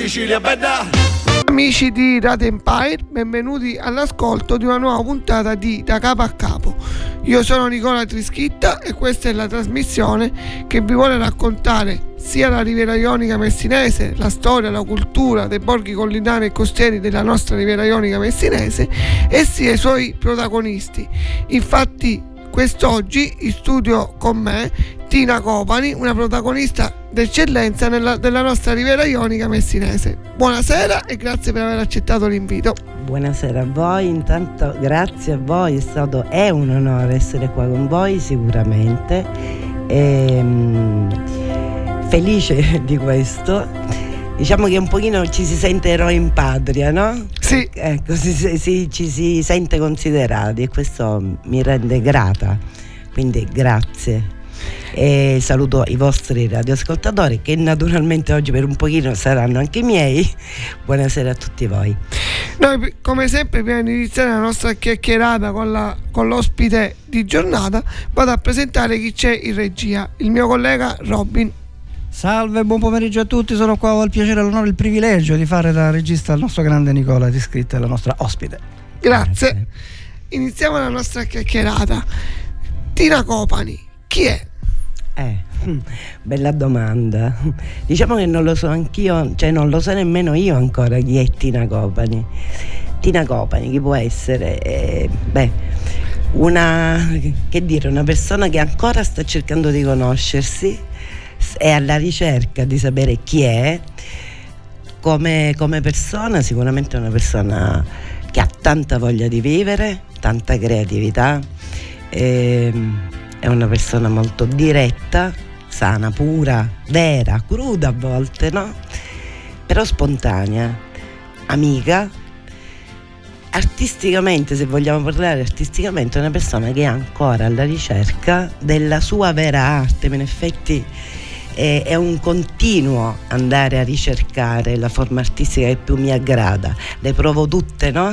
Sicilia bella. Amici di Radio Empire, benvenuti all'ascolto di una nuova puntata di Da Capo a Capo. Io sono Nicola Trischitta e questa è la trasmissione che vi vuole raccontare sia la Riviera Ionica messinese, la storia, la cultura dei borghi collinari e costieri della nostra Riviera Ionica messinese e sia i suoi protagonisti. Infatti quest'oggi in studio con me Tina Copani, una protagonista d'eccellenza nella, della nostra Riviera Ionica messinese. Buonasera e grazie per aver accettato l'invito. Buonasera a voi, intanto grazie a voi, è stato è un onore essere qua con voi sicuramente. E, ehm, felice di questo. Diciamo che un pochino ci si sente eroi in patria, no? Sì. Ecco, si, si, ci si sente considerati e questo mi rende grata. Quindi grazie e saluto i vostri radioascoltatori che naturalmente oggi per un pochino saranno anche miei. Buonasera a tutti voi. Noi come sempre prima di iniziare la nostra chiacchierata con, la, con l'ospite di giornata vado a presentare chi c'è in regia, il mio collega Robin. Salve, buon pomeriggio a tutti, sono qua, ho il piacere, l'onore e il privilegio di fare da regista al nostro grande Nicola Tiscritta, la nostra ospite. Grazie. Grazie. Iniziamo la nostra chiacchierata. Tina Copani, chi è? Eh, bella domanda. Diciamo che non lo so anch'io, cioè non lo so nemmeno io ancora chi è Tina Copani. Tina Copani, chi può essere? Eh, beh, una, che dire, una persona che ancora sta cercando di conoscersi, è alla ricerca di sapere chi è. Come, come persona, sicuramente è una persona che ha tanta voglia di vivere, tanta creatività. Eh, è una persona molto diretta, sana, pura, vera, cruda a volte, no? Però spontanea, amica. Artisticamente, se vogliamo parlare artisticamente, è una persona che è ancora alla ricerca della sua vera arte, in effetti è, un continuo andare a ricercare la forma artistica che più mi aggrada. Le provo tutte, no?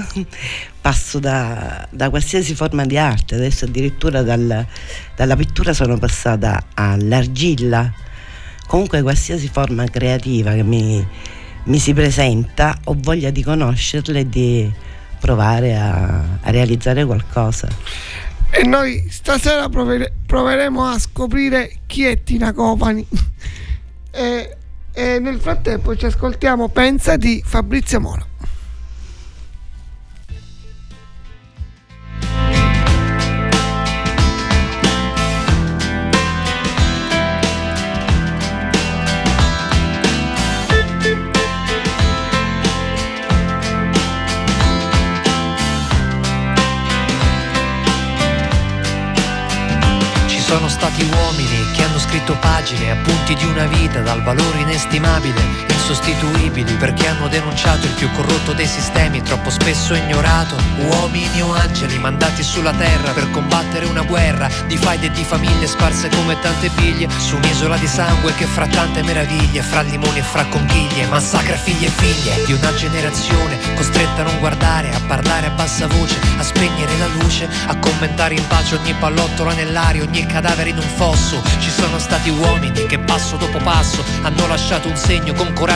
Passo da, da qualsiasi forma di arte, adesso addirittura dal, dalla pittura sono passata all'argilla. Comunque qualsiasi forma creativa che mi, mi si presenta ho voglia di conoscerla e di provare a, a realizzare qualcosa e noi stasera provere- proveremo a scoprire chi è Tina Copani. e, e nel frattempo ci ascoltiamo Pensa di Fabrizio Mora. Sono stati uomini che hanno scritto pagine, appunti di una vita dal valore inestimabile, insostituibili, perché hanno denunciato il più corrotto dei sistemi, troppo spesso ignorato. Uomini o angeli mandati sulla terra per combattere una guerra di faide e di famiglie sparse come tante biglie su un'isola di sangue che fra tante meraviglie, fra limoni e fra conchiglie, massacra figli e figlie di una generazione costretta a non guardare, a parlare a bassa voce, a spegnere la luce, a commentare in pace ogni pallottola nell'aria, ogni cadavere in un fosso. Ci sono stati uomini che passo dopo passo hanno lasciato un segno con coraggio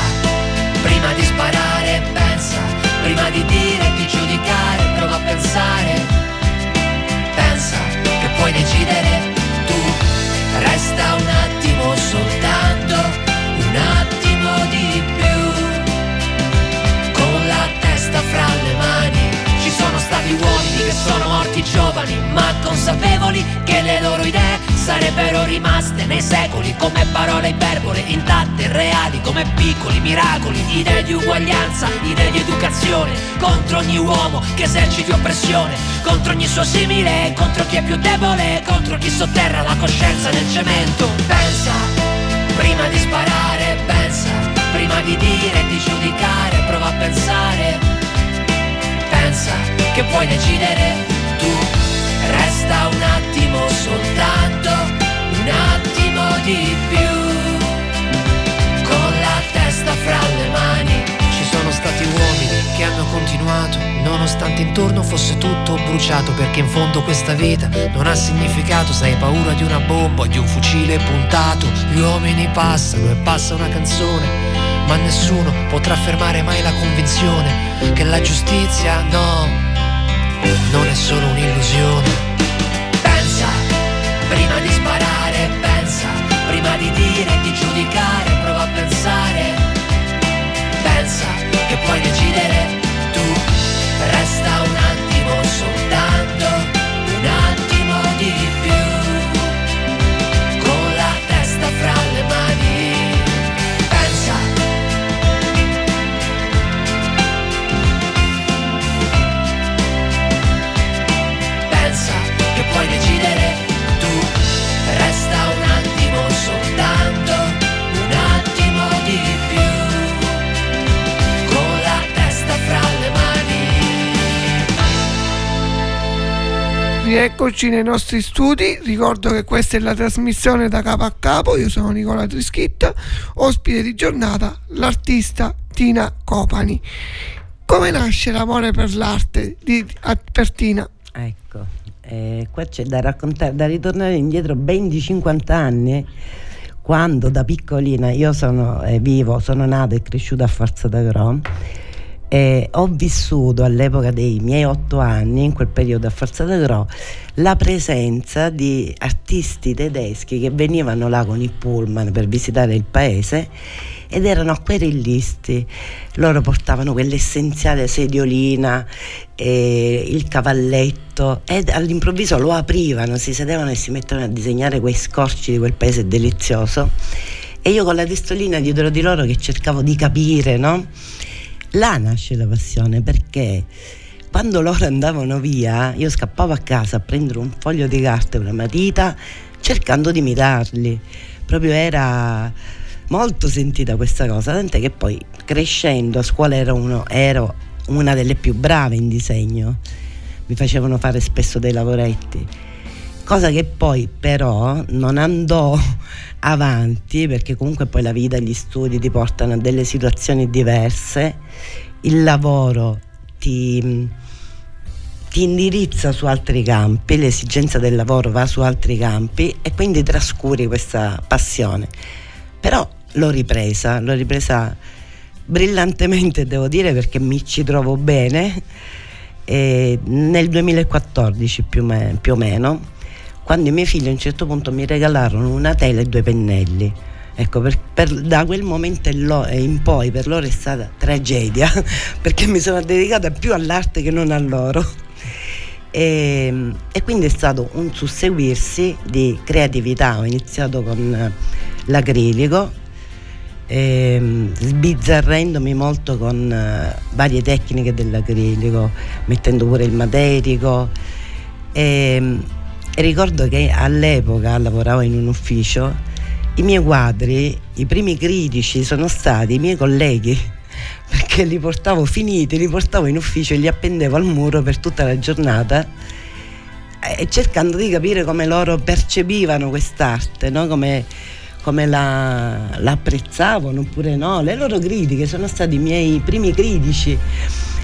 prima di sparare, pensa, prima di dire, di giudicare, prova a pensare. Pensa che puoi decidere tu, resta un attimo soltanto, un attimo di più, con la testa fra le mani. Ci sono stati uomini che sono morti giovani, ma consapevoli che le loro idee sarebbero rimaste nei secoli come parole iperbole intatte, reali come piccoli miracoli, idee di uguaglianza, idee di educazione, contro ogni uomo che eserciti oppressione, contro ogni suo simile, contro chi è più debole, contro chi sotterra la coscienza nel cemento. Pensa, prima di sparare, pensa, prima di dire di giudicare, prova a pensare. Pensa che puoi decidere tu. Resta un attimo soltanto, un attimo di più. Con la testa fra le mani. Ci sono stati uomini che hanno continuato, nonostante intorno fosse tutto bruciato, perché in fondo questa vita non ha significato, se hai paura di una bomba o di un fucile puntato. Gli uomini passano e passa una canzone, ma nessuno potrà fermare mai la convinzione che la giustizia no, non è solo un'illusione. Prima di sparare, pensa, prima di dire di giudicare, prova a pensare. Pensa che puoi decidere tu. Resta un attimo soltanto, un attimo di Rieccoci nei nostri studi, ricordo che questa è la trasmissione da capo a capo, io sono Nicola Trischitta, ospite di giornata l'artista Tina Copani. Come nasce l'amore per l'arte di, a- per Tina? Ecco, eh, qua c'è da raccontare, da ritornare indietro ben di 50 anni, quando da piccolina io sono eh, vivo, sono nata e cresciuta a Forza d'Agro e ho vissuto all'epoca dei miei otto anni, in quel periodo a Forza d'Agro, la presenza di artisti tedeschi che venivano là con i pullman per visitare il paese ed erano acquerellisti. Loro portavano quell'essenziale sediolina, eh, il cavalletto e all'improvviso lo aprivano, si sedevano e si mettevano a disegnare quei scorci di quel paese delizioso. E io con la testolina dietro di loro che cercavo di capire, no? Là nasce la passione perché quando loro andavano via, io scappavo a casa a prendere un foglio di carta e una matita cercando di imitarli. Proprio era molto sentita questa cosa, tant'è che poi crescendo a scuola ero, uno, ero una delle più brave in disegno. Mi facevano fare spesso dei lavoretti. Cosa che poi però non andò avanti perché comunque poi la vita e gli studi ti portano a delle situazioni diverse, il lavoro ti, ti indirizza su altri campi, l'esigenza del lavoro va su altri campi e quindi trascuri questa passione. Però l'ho ripresa, l'ho ripresa brillantemente devo dire perché mi ci trovo bene e nel 2014 più, me- più o meno quando i miei figli a un certo punto mi regalarono una tela e due pennelli. Ecco, per, per- da quel momento in, in poi per loro è stata tragedia, perché mi sono dedicata più all'arte che non a loro. E, e quindi è stato un susseguirsi di creatività. Ho iniziato con eh, l'acrilico, ehm, sbizzarrendomi molto con eh, varie tecniche dell'acrilico, mettendo pure il materico. E, e ricordo che all'epoca lavoravo in un ufficio, i miei quadri, i primi critici sono stati i miei colleghi, perché li portavo finiti, li portavo in ufficio e li appendevo al muro per tutta la giornata e cercando di capire come loro percepivano quest'arte, no? come, come la, la apprezzavano oppure no. Le loro critiche sono stati i miei primi critici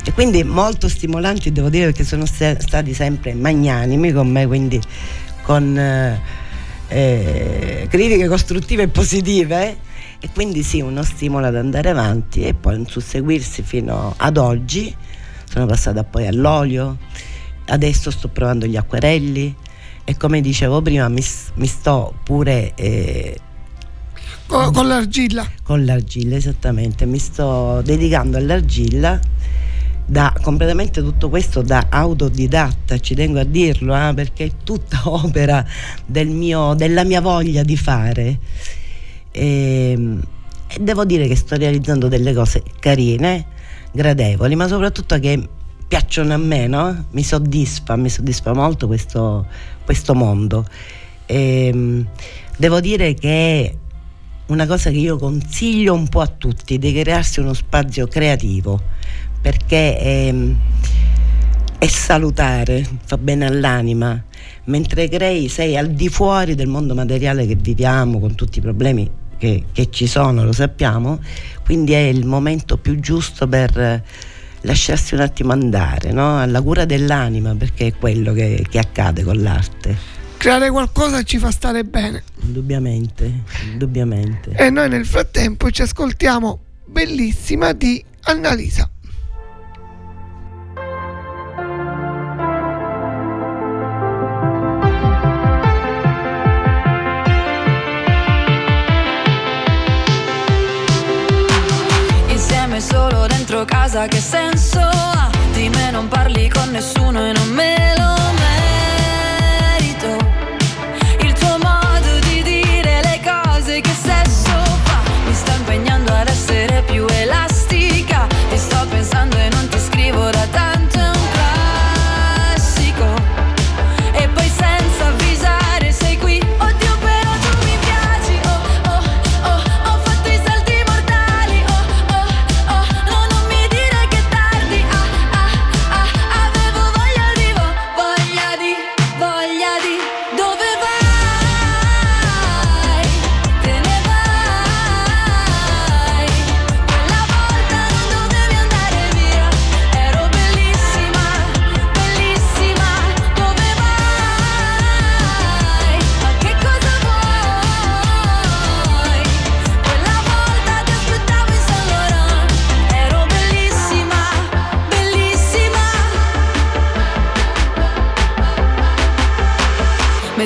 e quindi molto stimolanti devo dire perché sono sta- stati sempre magnanimi con me, quindi con eh, eh, critiche costruttive e positive e quindi sì, uno stimolo ad andare avanti e poi un susseguirsi fino ad oggi. Sono passata poi all'olio, adesso sto provando gli acquerelli e come dicevo prima mi, mi sto pure eh, Con, con l'argilla. con l'argilla, esattamente, mi sto dedicando all'argilla da completamente tutto questo da autodidatta, ci tengo a dirlo, eh, perché è tutta opera del mio, della mia voglia di fare. E, e devo dire che sto realizzando delle cose carine, gradevoli, ma soprattutto che piacciono a me, no? Mi soddisfa, mi soddisfa molto questo, questo mondo. E, devo dire che una cosa che io consiglio un po' a tutti, di crearsi uno spazio creativo, perché è, è salutare, fa bene all'anima. Mentre crei sei al di fuori del mondo materiale che viviamo, con tutti i problemi che, che ci sono, lo sappiamo, quindi è il momento più giusto per lasciarsi un attimo andare, no? alla cura dell'anima, perché è quello che, che accade con l'arte. Creare qualcosa ci fa stare bene. Indubbiamente, indubbiamente. E noi nel frattempo ci ascoltiamo bellissima di Annalisa. Casa che senso ha? Di me non parli con nessuno e non me lo merito.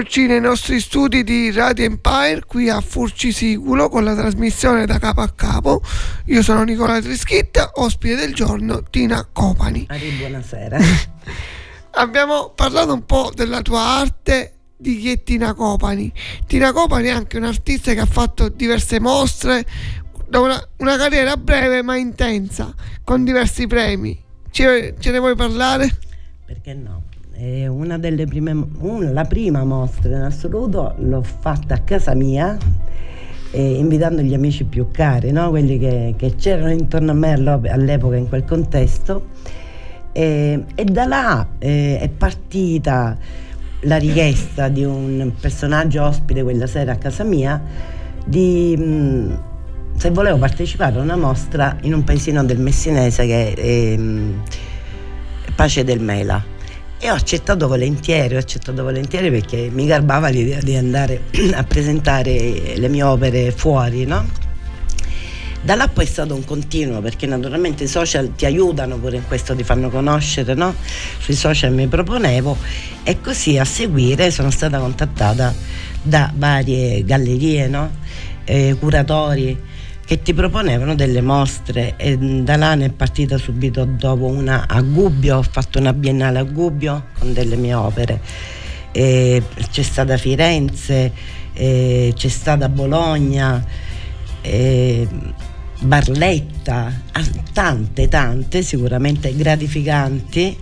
Eccoci nei nostri studi di Radio Empire qui a Furcisicolo con la trasmissione da capo a capo. Io sono Nicola Trischitta, ospite del giorno Tina Copani. Ari, buonasera. Abbiamo parlato un po' della tua arte di chi è Tina Copani. Tina Copani è anche un'artista che ha fatto diverse mostre, da una, una carriera breve ma intensa, con diversi premi. Ce, ce ne vuoi parlare? Perché no? È una delle prime, un- la prima mostra in assoluto l'ho fatta a casa mia, eh, invitando gli amici più cari, no? quelli che, che c'erano intorno a me all'epoca in quel contesto. E, e da là eh, è partita la richiesta di un personaggio ospite quella sera a casa mia di mh, se volevo partecipare a una mostra in un paesino del Messinese che è ehm, Pace del Mela e ho accettato volentieri, ho accettato volentieri perché mi garbava l'idea di andare a presentare le mie opere fuori, no? Da là poi è stato un continuo perché naturalmente i social ti aiutano pure in questo, ti fanno conoscere, no? Sui social mi proponevo e così a seguire sono stata contattata da varie gallerie, no? Eh, curatori che ti proponevano delle mostre e da là ne è partita subito dopo una a Gubbio, ho fatto una biennale a Gubbio con delle mie opere. E c'è stata Firenze, c'è stata Bologna, Barletta, tante, tante, sicuramente gratificanti,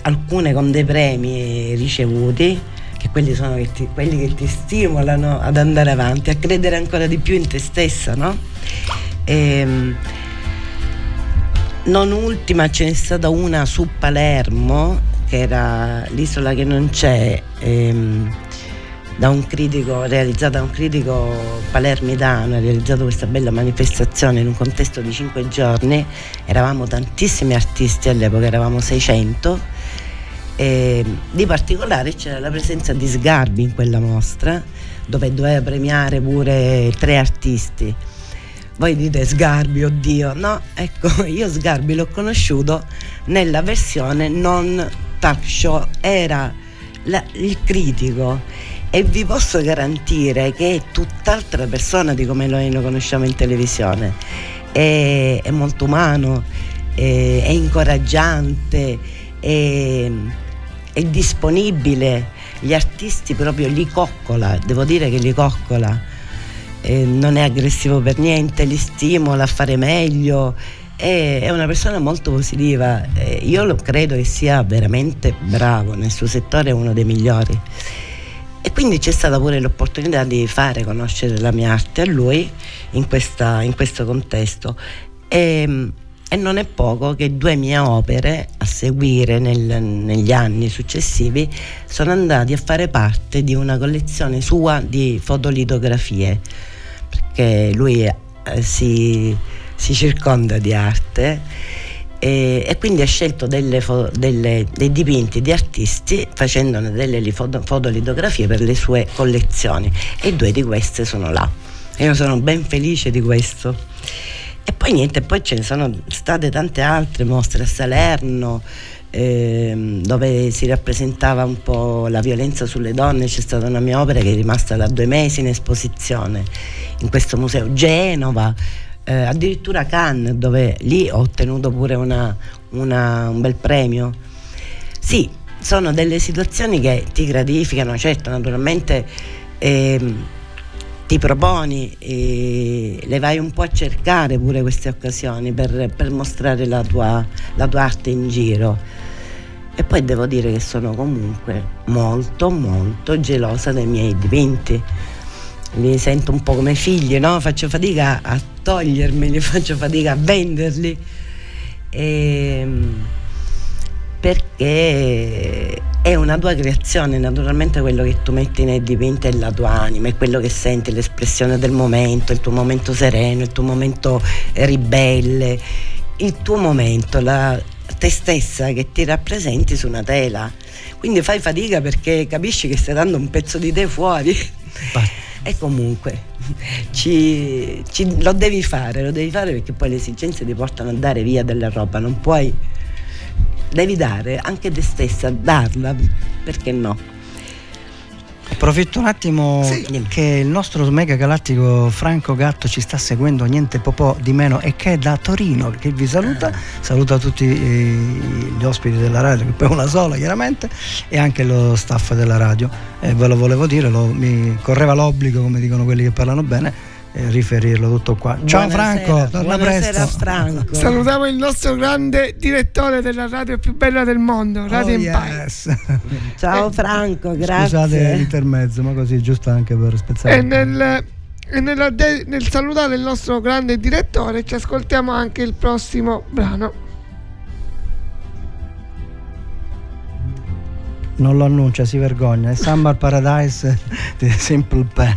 alcune con dei premi ricevuti, che quelli sono che ti, quelli che ti stimolano ad andare avanti, a credere ancora di più in te stessa, no? E, non ultima ce n'è stata una su Palermo, che era l'isola che non c'è, ehm, da un critico, realizzata da un critico palermitano, ha realizzato questa bella manifestazione in un contesto di cinque giorni. Eravamo tantissimi artisti all'epoca, eravamo 600. E di particolare c'era la presenza di Sgarbi in quella mostra, dove doveva premiare pure tre artisti. Voi dite Sgarbi, oddio, no, ecco, io Sgarbi l'ho conosciuto nella versione non talk show, era la, il critico e vi posso garantire che è tutt'altra persona di come noi lo conosciamo in televisione. È, è molto umano, è, è incoraggiante, è, è disponibile. Gli artisti proprio li coccola, devo dire che li coccola. Eh, non è aggressivo per niente, li stimola a fare meglio. È, è una persona molto positiva. Eh, io lo credo che sia veramente bravo nel suo settore, è uno dei migliori. E quindi c'è stata pure l'opportunità di fare conoscere la mia arte a lui in, questa, in questo contesto. E, e, non è poco che due mie opere a seguire nel, negli anni successivi sono andati a fare parte di una collezione sua di fotolitografie, perché lui eh, si, si circonda di arte e, e quindi ha scelto delle delle, dei dipinti di artisti facendone delle foto- fotolitografie per le sue collezioni e due di queste sono là. Io sono ben felice di questo. E poi niente, poi ce ne sono state tante altre mostre a Salerno, ehm, dove si rappresentava un po' la violenza sulle donne, c'è stata una mia opera che è rimasta da due mesi in esposizione in questo museo, Genova, eh, addirittura Cannes, dove lì ho ottenuto pure una, una, un bel premio. Sì, sono delle situazioni che ti gratificano, certo, naturalmente eh, ti proponi, eh, le vai un po' a cercare pure queste occasioni per, per mostrare la tua, la tua arte in giro. E poi devo dire che sono comunque molto molto gelosa dei miei dipinti li sento un po' come figli, no? Faccio fatica a togliermeli, faccio fatica a venderli. E, ehm, perché è una tua creazione, naturalmente quello che tu metti nei dipinti è la tua anima, è quello che senti, l'espressione del momento, il tuo momento sereno, il tuo momento ribelle, il tuo momento, la, te stessa che ti rappresenti su una tela. Quindi fai fatica perché capisci che stai dando un pezzo di te fuori. E comunque ci, ci, lo devi fare, lo devi fare perché poi le esigenze ti portano a dare via della roba, non puoi, devi dare anche te stessa, darla, perché no? Approfitto un attimo Sì. che il nostro mega galattico Franco Gatto ci sta seguendo niente po' di meno e che è da Torino che vi saluta, saluta tutti eh, gli ospiti della radio, che poi è una sola chiaramente, e anche lo staff della radio. E ve lo volevo dire, lo- mi correva l'obbligo, come dicono quelli che parlano bene, eh, riferirlo tutto qua. Ciao Buonasera, Franco, torna buonasera presto. Franco. Salutiamo il nostro grande direttore della radio più bella del mondo, Radio Oh, Empire. yes. Ciao Franco, grazie. Scusate l'intermezzo, ma così giusto anche per spezzare. E nel, e nella de- nel salutare il nostro grande direttore ci ascoltiamo anche il prossimo brano. Non lo annuncia, si vergogna. È Summer Paradise di Simple Pen.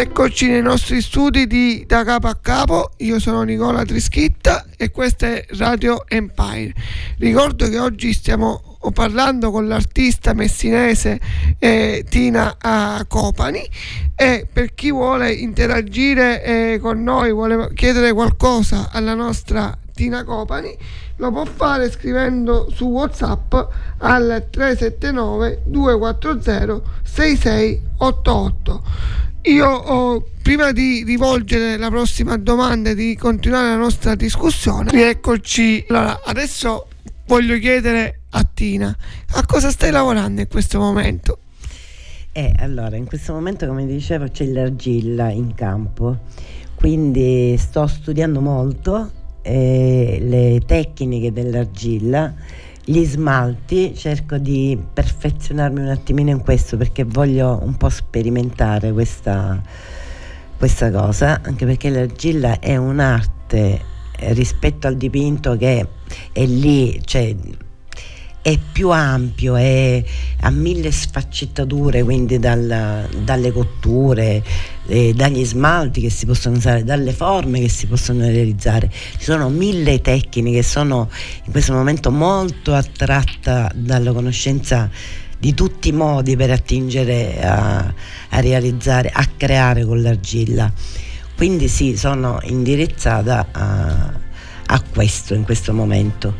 Eccoci nei nostri studi di Da Capo a Capo, io sono Nicola Trischitta e questa è Radio Empire. Ricordo che oggi stiamo parlando con l'artista messinese eh, Tina Copani e per chi vuole interagire eh, con noi, vuole chiedere qualcosa alla nostra Tina Copani, lo può fare scrivendo su WhatsApp al 379 240 6688. Io ho- prima di rivolgere la prossima domanda e di continuare la nostra discussione, rieccoci. Allora, adesso voglio chiedere a Tina, a cosa stai lavorando in questo momento? Eh, allora, in questo momento, come dicevo, c'è l'argilla in campo, quindi sto studiando molto eh, le tecniche dell'argilla, gli smalti, cerco di perfezionarmi un attimino in questo perché voglio un po' sperimentare questa, questa cosa, anche perché l'argilla è un'arte eh, rispetto al dipinto che è lì, cioè è più ampio, è, ha mille sfaccettature, quindi dalla- dalle cotture, eh, dagli smalti che si possono usare, dalle forme che si possono realizzare. Ci sono mille tecniche, sono in questo momento molto attratta dalla conoscenza di tutti i modi per attingere a, a realizzare, a creare con l'argilla. Quindi sì, sono indirizzata a, a questo in questo momento,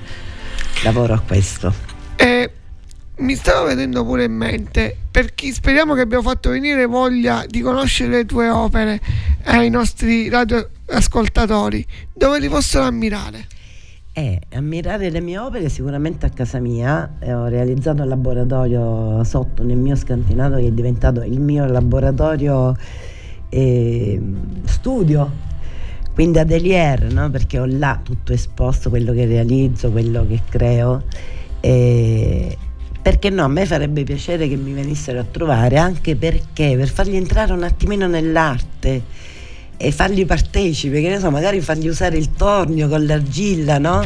lavoro a questo. E mi stavo vedendo pure in mente, per chi speriamo che abbiamo fatto venire voglia di conoscere le tue opere ai nostri radioascoltatori, dove li possono ammirare? Eh, ammirare le mie opere sicuramente a casa mia, eh, ho realizzato un laboratorio sotto nel mio scantinato che è diventato il mio laboratorio eh, studio, quindi atelier, no? perché ho là tutto esposto, quello che realizzo, quello che creo. E perché no, a me farebbe piacere che mi venissero a trovare, anche perché per farli entrare un attimino nell'arte e farli partecipi, che ne so, magari fargli usare il tornio con l'argilla, no?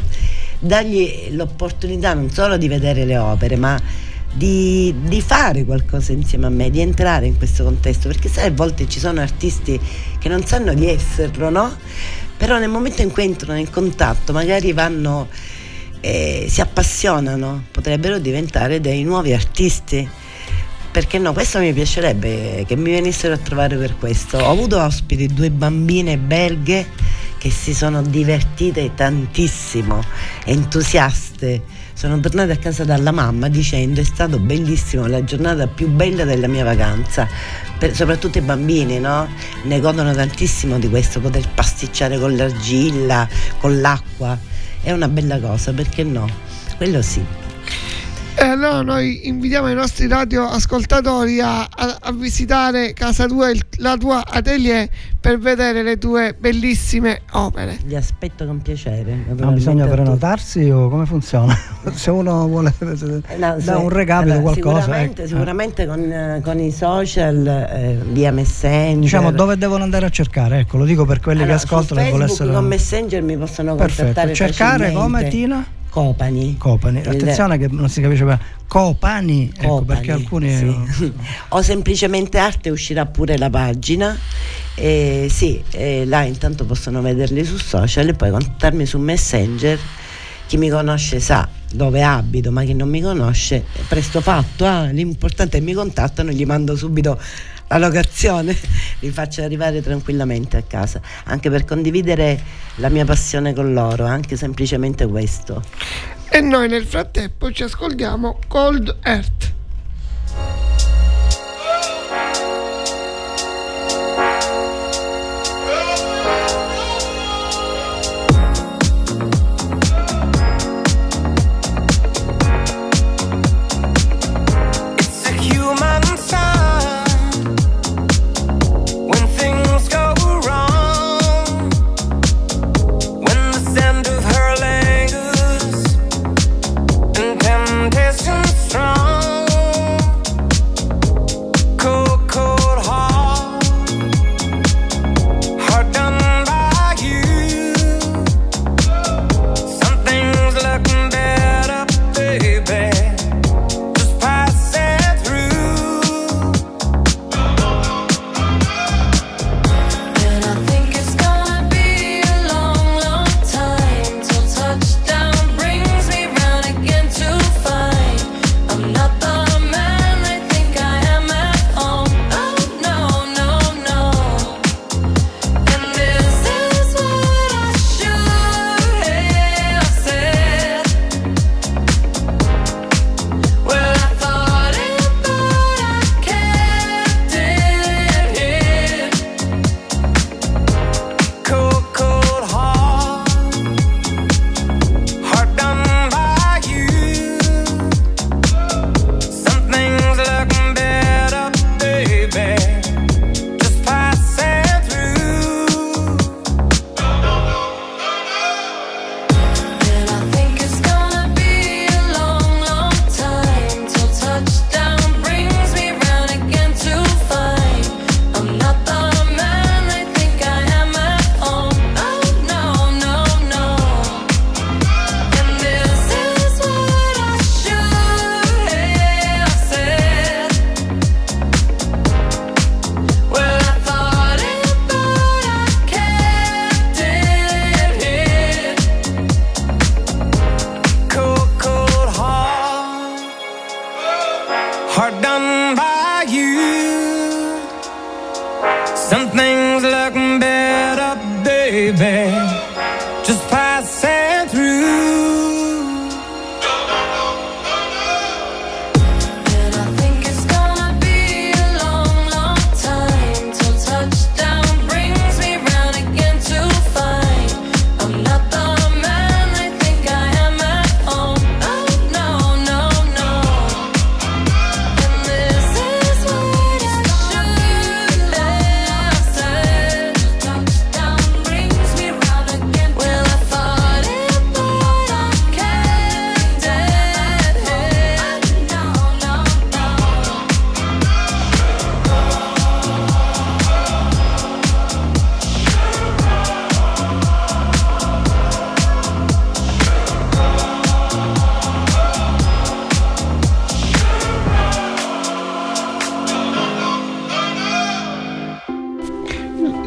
Dargli l'opportunità non solo di vedere le opere, ma di, di fare qualcosa insieme a me, di entrare in questo contesto, perché sai, a volte ci sono artisti che non sanno di esserlo, no? Però nel momento in cui entrano in contatto, magari vanno, eh, si appassionano, potrebbero diventare dei nuovi artisti. Perché no? Questo mi piacerebbe che mi venissero a trovare per questo. Ho avuto ospiti, due bambine belghe che si sono divertite tantissimo, entusiaste. Sono tornate a casa dalla mamma dicendo è stato bellissimo, la giornata più bella della mia vacanza. Per- soprattutto i bambini, no? Ne godono tantissimo di questo, poter pasticciare con l'argilla, con l'acqua. È una bella cosa, perché no? Quello sì. E allora noi invitiamo i nostri radioascoltatori a, a- a visitare casa tua, il- la tua atelier per vedere le tue bellissime opere. Li aspetto con piacere. Ma bisogna prenotarsi o come funziona? Se uno vuole Eh, no, da sì. un recapito Allora, qualcosa. Sicuramente, ecco. sicuramente con, eh, con i social, eh, via Messenger. Diciamo dove devono andare a cercare, ecco, lo dico per quelli Allora, che ascoltano e Facebook volessero. con Messenger mi possono contattare Perfetto. Cercare come facilmente. Tina? Copani. Copani. Attenzione che non si capisce bene. Copani, ecco, Copani, perché alcuni sì. o semplicemente arte uscirà pure la pagina e sì e là intanto possono vederli su social e poi contattarmi su messenger chi mi conosce sa dove abito ma chi non mi conosce presto fatto ah, l'importante è che mi contattano e gli mando subito la locazione li faccio arrivare tranquillamente a casa anche per condividere la mia passione con loro anche semplicemente questo E noi nel frattempo ci ascoltiamo Cold Earth.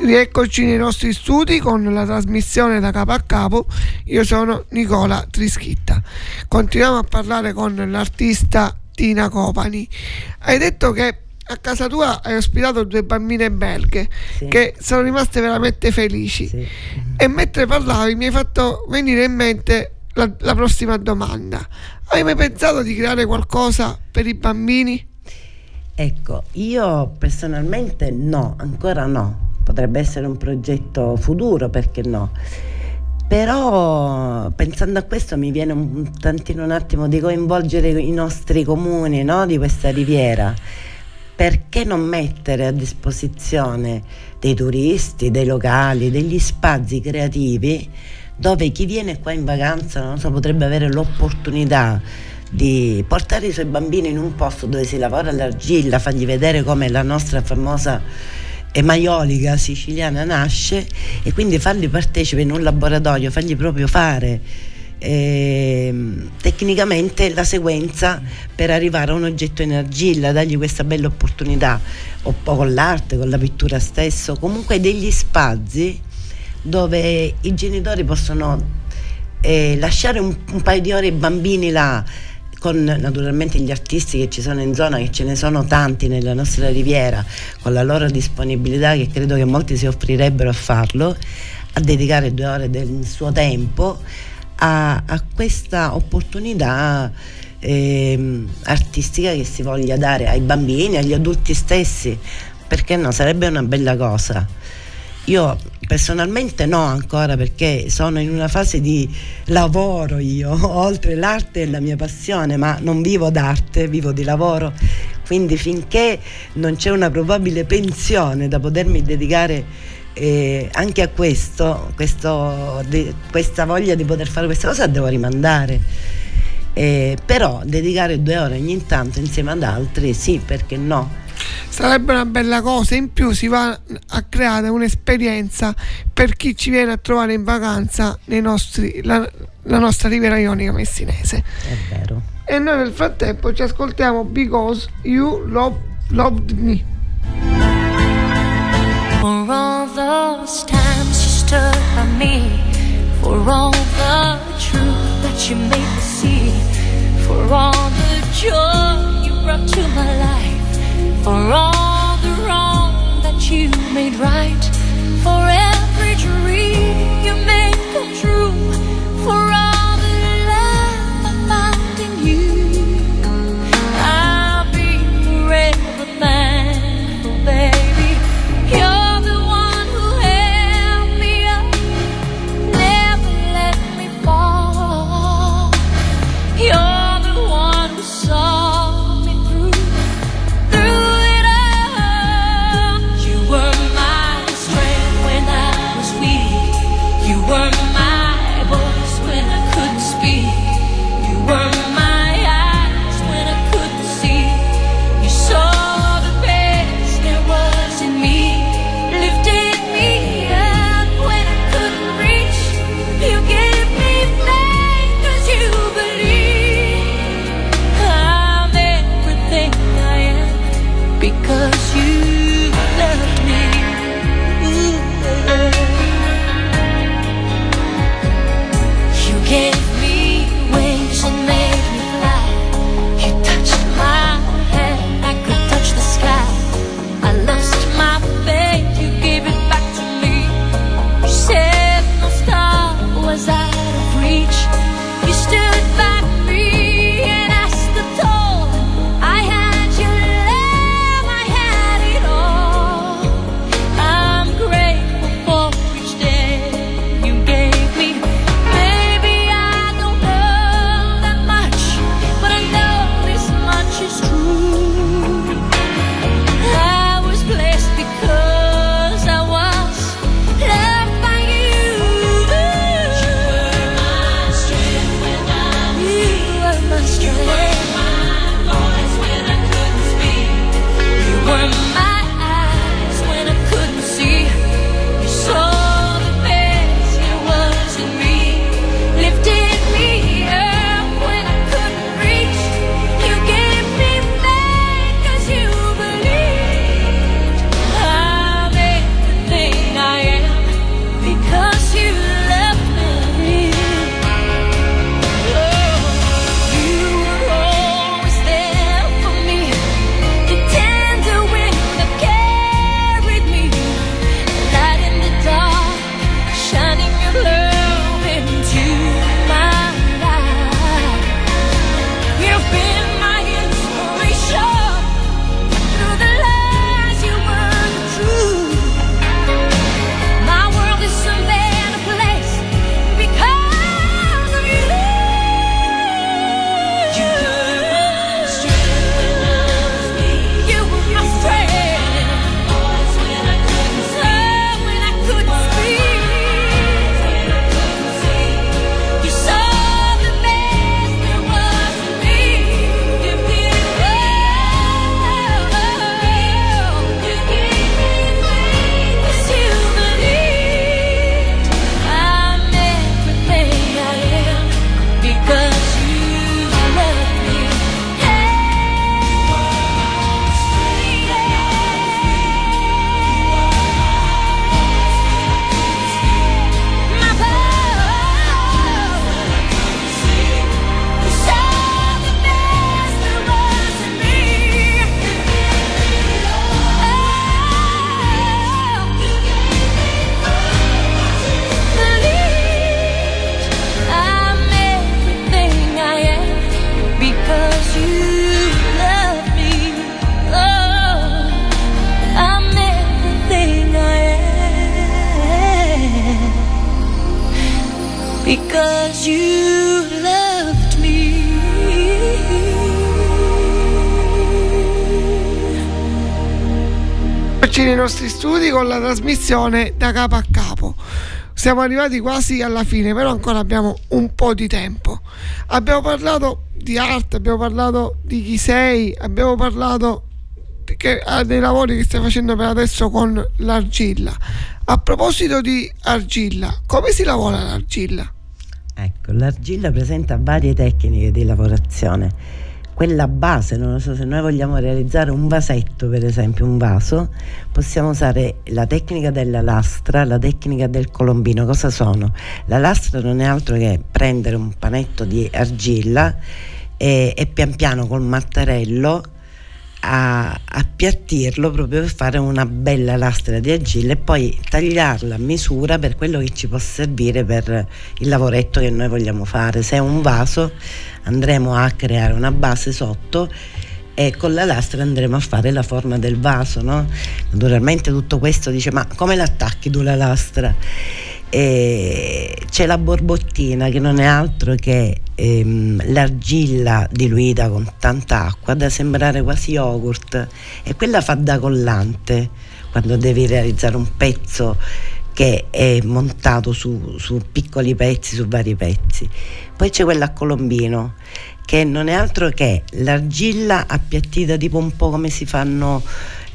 Rieccoci nei nostri studi con la trasmissione da capo a capo. Io sono Nicola Trischitta. Continuiamo a parlare con l'artista Tina Copani. Hai detto che a casa tua hai ospitato due bambine belghe Sì. che sono rimaste veramente felici. Sì. E mentre parlavi mi hai fatto venire in mente la, la prossima domanda. Hai mai pensato di creare qualcosa per i bambini? Ecco, io personalmente no, ancora no. Potrebbe essere un progetto futuro, perché no? Però pensando a questo mi viene un, tantino un attimo di coinvolgere i nostri comuni no? di questa riviera. Perché non mettere a disposizione dei turisti, dei locali, degli spazi creativi dove chi viene qua in vacanza so, potrebbe avere l'opportunità di portare i suoi bambini in un posto dove si lavora l'argilla, fargli vedere come la nostra famosa emaiolica siciliana nasce e quindi farli partecipe in un laboratorio, fargli proprio fare ehm, tecnicamente la sequenza per arrivare a un oggetto in argilla, dargli questa bella opportunità, o po' con l'arte, con la pittura stesso, comunque degli spazi dove i genitori possono eh, lasciare un, un paio di ore i bambini là con naturalmente gli artisti che ci sono in zona, che ce ne sono tanti nella nostra riviera, con la loro disponibilità che credo che molti si offrirebbero a farlo, a dedicare due ore del suo tempo a, a questa opportunità ehm, artistica che si voglia dare ai bambini, agli adulti stessi, perché no, sarebbe una bella cosa. Io personalmente no ancora perché sono in una fase di lavoro io, oltre l'arte è la mia passione, ma non vivo d'arte, vivo di lavoro. Quindi finché non c'è una probabile pensione da potermi dedicare eh, anche a questo, questo di- questa voglia di poter fare questa cosa devo rimandare. Eh, però dedicare due ore ogni tanto insieme ad altri, sì, perché no? Sarebbe una bella cosa, in più si va a creare un'esperienza per chi ci viene a trovare in vacanza nei nostri, la, la nostra riviera ionica messinese. È vero. E noi nel frattempo ci ascoltiamo Because You Love, Loved Me. For all those times you stood by me, for all the truth that you made me see, for all the joy you brought to my life, for all the wrong that you made right, for every dream nei nostri studi con la trasmissione da capo a capo. Siamo arrivati quasi alla fine, però ancora abbiamo un po' di tempo. Abbiamo parlato di arte, abbiamo parlato di chi sei, abbiamo parlato che, eh, dei lavori che stai facendo per adesso con l'argilla. A proposito di argilla, come si lavora l'argilla? Ecco, l'argilla presenta varie tecniche di lavorazione. Quella base, non lo so, se noi vogliamo realizzare un vasetto, per esempio, un vaso, possiamo usare la tecnica della lastra, la tecnica del colombino. Cosa sono? La lastra non è altro che prendere un panetto di argilla e, e pian piano col mattarello a appiattirlo proprio per fare una bella lastra di argilla e poi tagliarla a misura per quello che ci può servire per il lavoretto che noi vogliamo fare. Se è un vaso andremo a creare una base sotto e con la lastra andremo a fare la forma del vaso, no? Naturalmente tutto questo dice ma come l'attacchi tu la lastra? E c'è la borbottina che non è altro che ehm, l'argilla diluita con tanta acqua da sembrare quasi yogurt e quella fa da collante quando devi realizzare un pezzo che è montato su, su piccoli pezzi, su vari pezzi. Poi c'è quella a colombino che non è altro che l'argilla appiattita tipo un po' come si fanno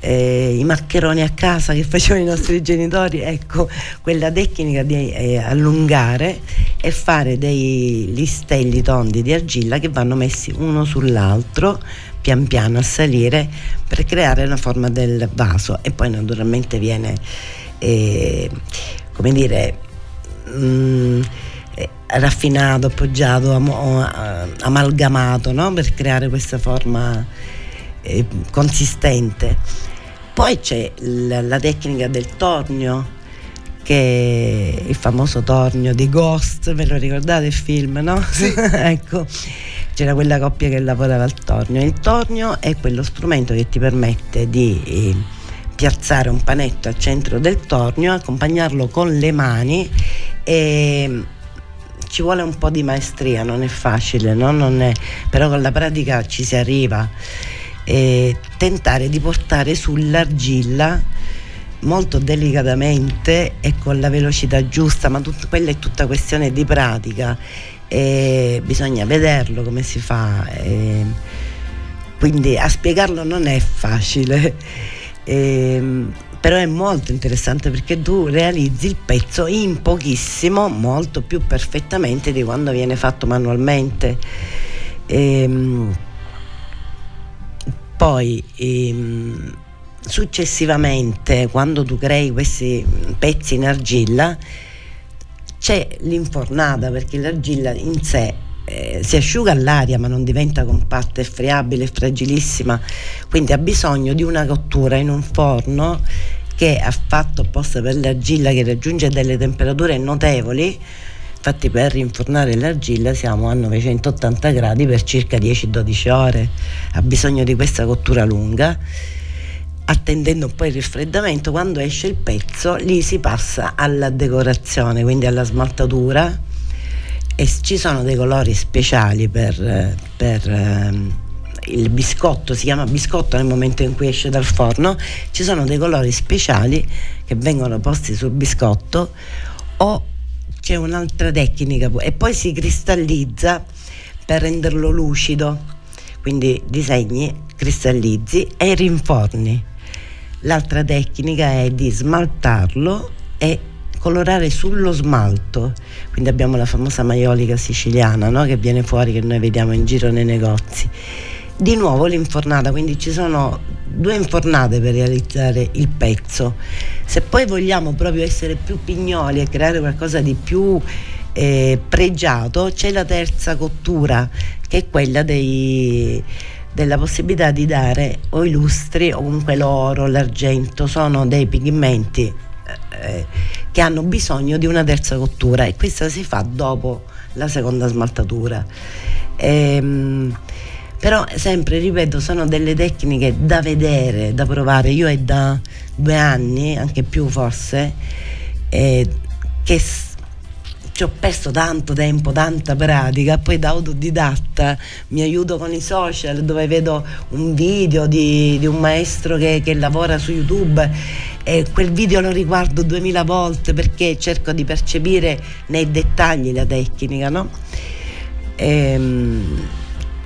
eh, i maccheroni a casa che facevano i nostri genitori, ecco, quella tecnica di eh, allungare e fare dei listelli tondi di argilla che vanno messi uno sull'altro pian piano a salire per creare la forma del vaso e poi naturalmente viene eh, come dire mm, eh, raffinato, appoggiato, amo- eh, amalgamato no? per creare questa forma eh, consistente. Poi c'è la, la tecnica del tornio, che è il famoso tornio di Ghost, ve lo ricordate il film, no? ecco, c'era quella coppia che lavorava al tornio. Il tornio è quello strumento che ti permette di eh, piazzare un panetto al centro del tornio, accompagnarlo con le mani e ci vuole un po' di maestria, non è facile, no? Non è- però con la pratica ci si arriva. E tentare di portare sull'argilla molto delicatamente e con la velocità giusta, ma tut- quella è tutta questione di pratica e bisogna vederlo come si fa. e quindi a spiegarlo non è facile. Ehm, però è molto interessante perché tu realizzi il pezzo in pochissimo, molto più perfettamente di quando viene fatto manualmente. Ehm, poi ehm, successivamente, quando tu crei questi pezzi in argilla, c'è l'infornata perché l'argilla in sé eh, si asciuga all'aria ma non diventa compatta e friabile e fragilissima, quindi ha bisogno di una cottura in un forno che è fatto apposta per l'argilla che raggiunge delle temperature notevoli. Infatti per rinfornare l'argilla siamo a 980 gradi per circa 10-12 ore, ha bisogno di questa cottura lunga attendendo poi il raffreddamento, quando esce il pezzo lì si passa alla decorazione, quindi alla smaltatura. E ci sono dei colori speciali per, per, ehm, il biscotto, si chiama biscotto nel momento in cui esce dal forno, ci sono dei colori speciali che vengono posti sul biscotto o c'è un'altra tecnica e poi si cristallizza per renderlo lucido, quindi disegni, cristallizzi e rinforni. L'altra tecnica è di smaltarlo e colorare sullo smalto. Quindi abbiamo la famosa maiolica siciliana no? che viene fuori, che noi vediamo in giro nei negozi. Di nuovo l'infornata, quindi ci sono due infornate per realizzare il pezzo. Se poi vogliamo proprio essere più pignoli e creare qualcosa di più eh, pregiato, c'è la terza cottura, che è quella dei, della possibilità di dare o i lustri o comunque l'oro, l'argento, sono dei pigmenti eh, che hanno bisogno di una terza cottura e questa si fa dopo la seconda smaltatura. Ehm, però sempre, ripeto, sono delle tecniche da vedere, da provare. Io è da due anni, anche più forse, eh, che s- ci ho perso tanto tempo, tanta pratica, poi da autodidatta mi aiuto con i social dove vedo un video di, di un maestro che, che lavora su YouTube e quel video lo riguardo duemila volte perché cerco di percepire nei dettagli la tecnica, no? Ehm,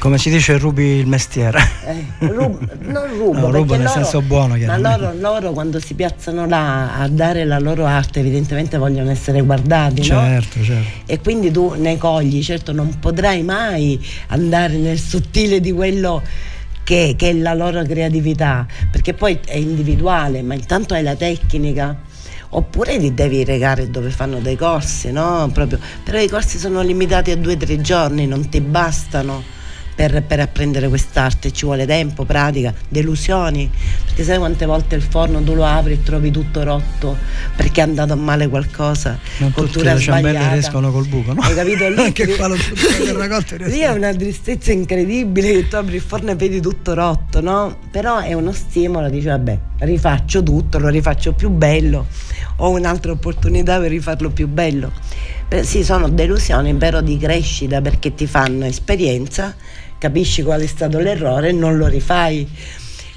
Come si dice, rubi il mestiere. eh, rub- non rubo, No, rubo nel loro- senso buono, ma loro, loro quando si piazzano là a dare la loro arte evidentemente vogliono essere guardati, no? Certo, certo. E quindi tu ne cogli, certo non potrai mai andare nel sottile di quello che, che è la loro creatività, perché poi è individuale, ma intanto hai la tecnica. Oppure li devi regare dove fanno dei corsi, no? Proprio- Però i corsi sono limitati a due o tre giorni, non ti bastano per, per apprendere quest'arte, ci vuole tempo, pratica, delusioni, perché sai quante volte il forno tu lo apri e trovi tutto rotto perché è andato a male qualcosa, Non tutte cottura le ciambelle riescono col buco, no? Hai capito? Lì Anche qua lo tutte Lì è una tristezza incredibile che tu apri il forno e vedi tutto rotto, no? Però è uno stimolo, dici vabbè, rifaccio tutto, lo rifaccio più bello, ho un'altra opportunità per rifarlo più bello. Sì, sono delusioni però di crescita perché ti fanno esperienza, capisci qual è stato l'errore e non lo rifai.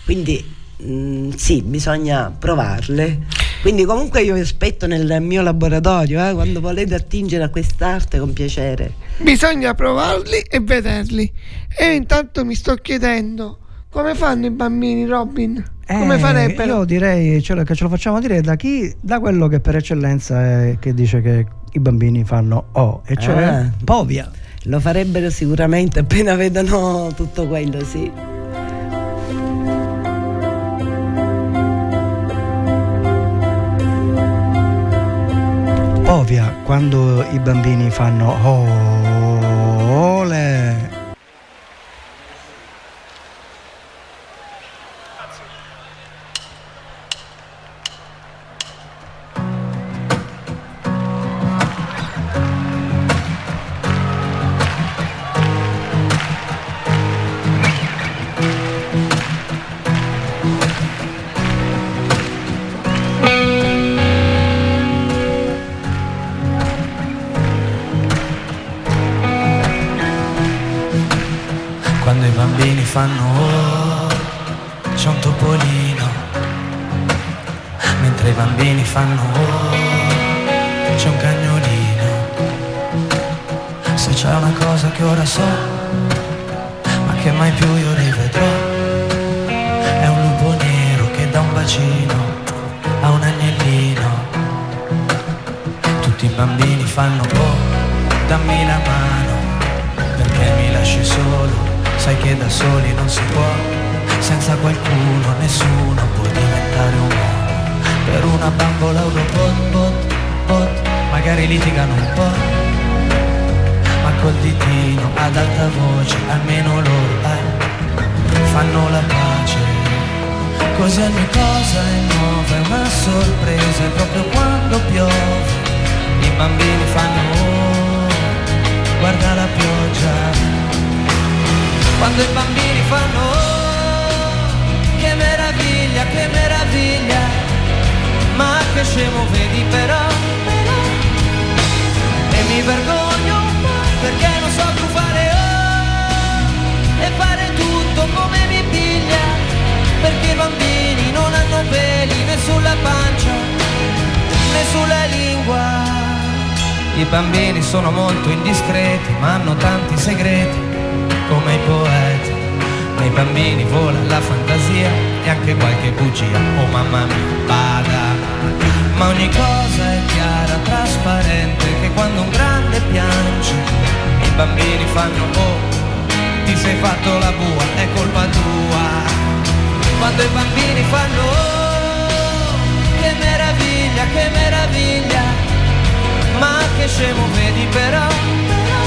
Quindi mm, sì, bisogna provarle. Quindi comunque io vi aspetto nel mio laboratorio, eh, quando volete attingere a quest'arte con piacere. Bisogna provarli e vederli. E intanto mi sto chiedendo come fanno i bambini, Robin? Come Eh, farebbero? Io direi che ce lo facciamo dire da chi? Da quello che per eccellenza è che dice che i bambini fanno O, e cioè Ah. Povia. Lo farebbero sicuramente appena vedono tutto quello, sì. Povia quando i bambini fanno ole. Scemo vedi però, però. E mi vergogno perché non so più fare oh, e fare tutto come mi piglia, perché i bambini non hanno peli né sulla pancia né sulla lingua. I bambini sono molto indiscreti, ma hanno tanti segreti, come i poeti. Nei bambini vola la fantasia e anche qualche bugia. Oh mamma mia, bada. Ma ogni cosa è chiara, trasparente, che quando un grande piange, i bambini fanno oh, ti sei fatto la bua, è colpa tua. Quando i bambini fanno oh, che meraviglia, che meraviglia, ma che scemo vedi però, però.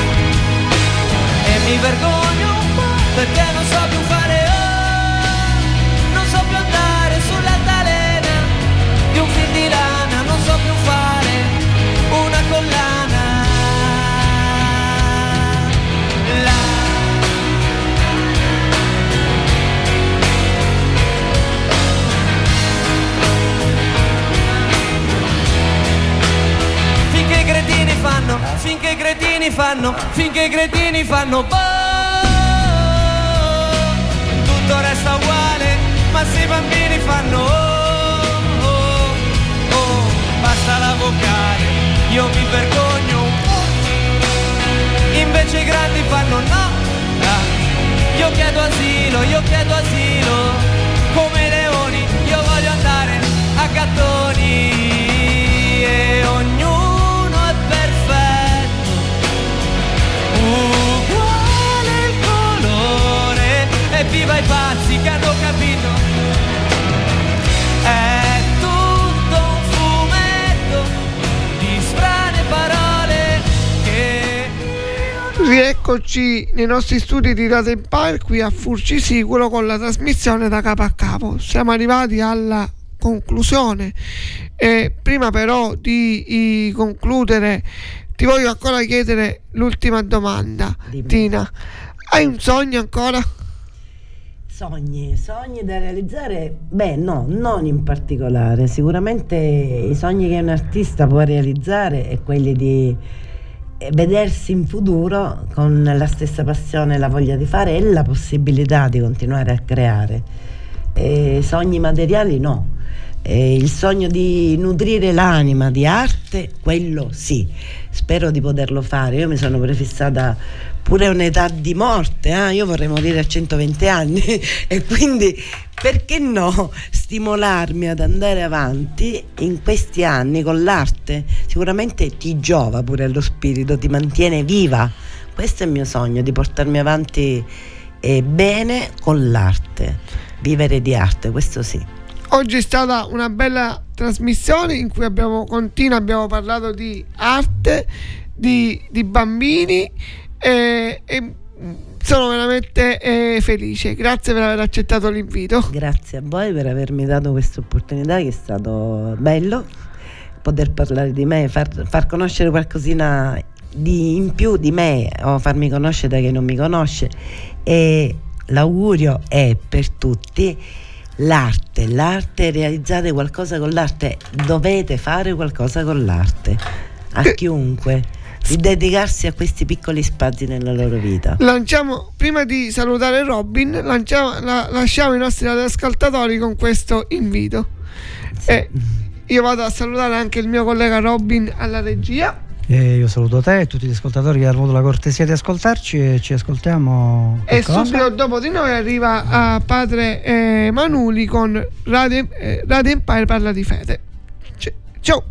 E mi vergogno un po' perché non so più so più fare una collana. La finché i cretini fanno, finché fanno, finché i cretini fanno boh. Tutto resta uguale, ma se i bambini fanno oh, vocale, io mi vergogno un po'. Invece i grandi fanno no, ah, io chiedo asilo, io chiedo asilo, Rieccoci nei nostri studi di Radio Empire qui a Furci Sicuro con la trasmissione da capo a capo. Siamo arrivati alla conclusione. E prima però di i, concludere ti voglio ancora chiedere l'ultima domanda. Dimmi. Tina, hai un sogno ancora? Sogni, sogni da realizzare? Beh, no, non in particolare. Sicuramente i sogni che un artista può realizzare è quelli di eh, vedersi in futuro con la stessa passione e la voglia di fare e la possibilità di continuare a creare. Eh, sogni materiali no. Eh, il sogno di nutrire l'anima di arte, quello sì. Spero di poterlo fare. Io mi sono prefissata pure un'età di morte, eh? io vorrei morire a 120 anni e quindi perché no stimolarmi ad andare avanti in questi anni con l'arte? Sicuramente ti giova pure allo spirito, ti mantiene viva. Questo è il mio sogno, di portarmi avanti eh, bene con l'arte, vivere di arte, questo sì. Oggi è stata una bella trasmissione in cui abbiamo, con Tina abbiamo parlato di arte, di, di bambini e, e sono veramente eh, felice. Grazie per aver accettato l'invito. Grazie a voi per avermi dato questa opportunità che è stato bello poter parlare di me, far, far conoscere qualcosina di in più di me o farmi conoscere da chi non mi conosce e l'augurio è per tutti l'arte, l'arte, realizzate qualcosa con l'arte, dovete fare qualcosa con l'arte, a chiunque, di dedicarsi a questi piccoli spazi nella loro vita. Lanciamo, prima di salutare Robin, lanciamo- la- lasciamo i nostri ascoltatori con questo invito. E io vado a salutare anche il mio collega Robin alla regia. E io saluto te e tutti gli ascoltatori che hanno avuto la cortesia di ascoltarci e ci ascoltiamo. E cosa? subito dopo di noi arriva a padre eh, Manuli con Radio, eh, Radio Empire parla di fede. C- ciao!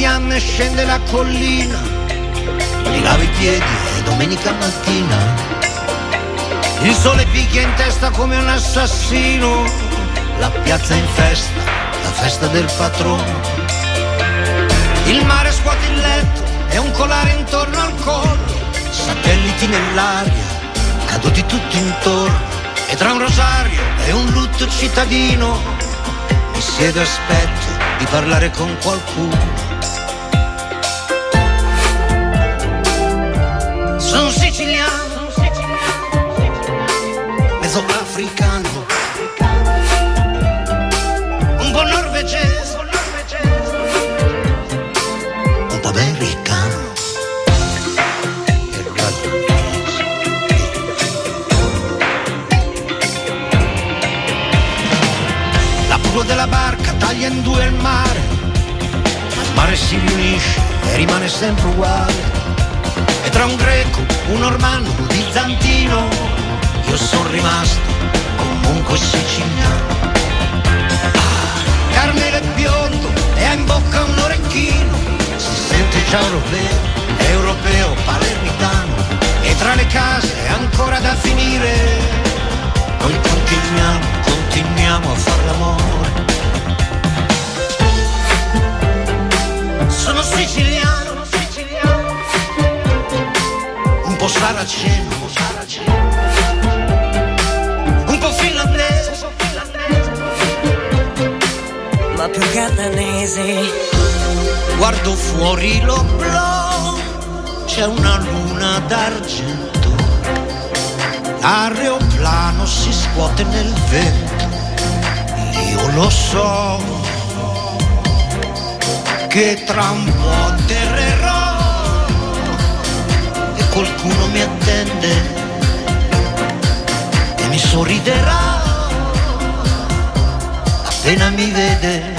Fiamme scende la collina, ti lavi i piedi e domenica mattina. Il sole picchia in testa come un assassino, la piazza è in festa, la festa del patrono. Il mare scuote il letto e un colare intorno al collo, satelliti nell'aria, caduti tutti intorno. E tra un rosario e un lutto cittadino, mi siedo e aspetto di parlare con qualcuno. Siciliano, mezzo africano, un po' norvegese, un po' americano. La prua della barca taglia in due il mare, ma il mare si riunisce e rimane sempre uguale. Tra un greco, un normanno, un bizantino, io sono rimasto comunque siciliano. Ah, Carmelo è biondo e ha in bocca un orecchino, si sente già europeo, europeo, palermitano. E tra le case è ancora da finire, noi continuiamo, continuiamo a far l'amore. Sono siciliano, saraceno, un po' finlandese, ma più catanese. Guardo fuori l'oblò, c'è una luna d'argento. L'aeroplano si scuote nel vento, io lo so che tra un po' qualcuno mi attende e mi sorriderà appena mi vede.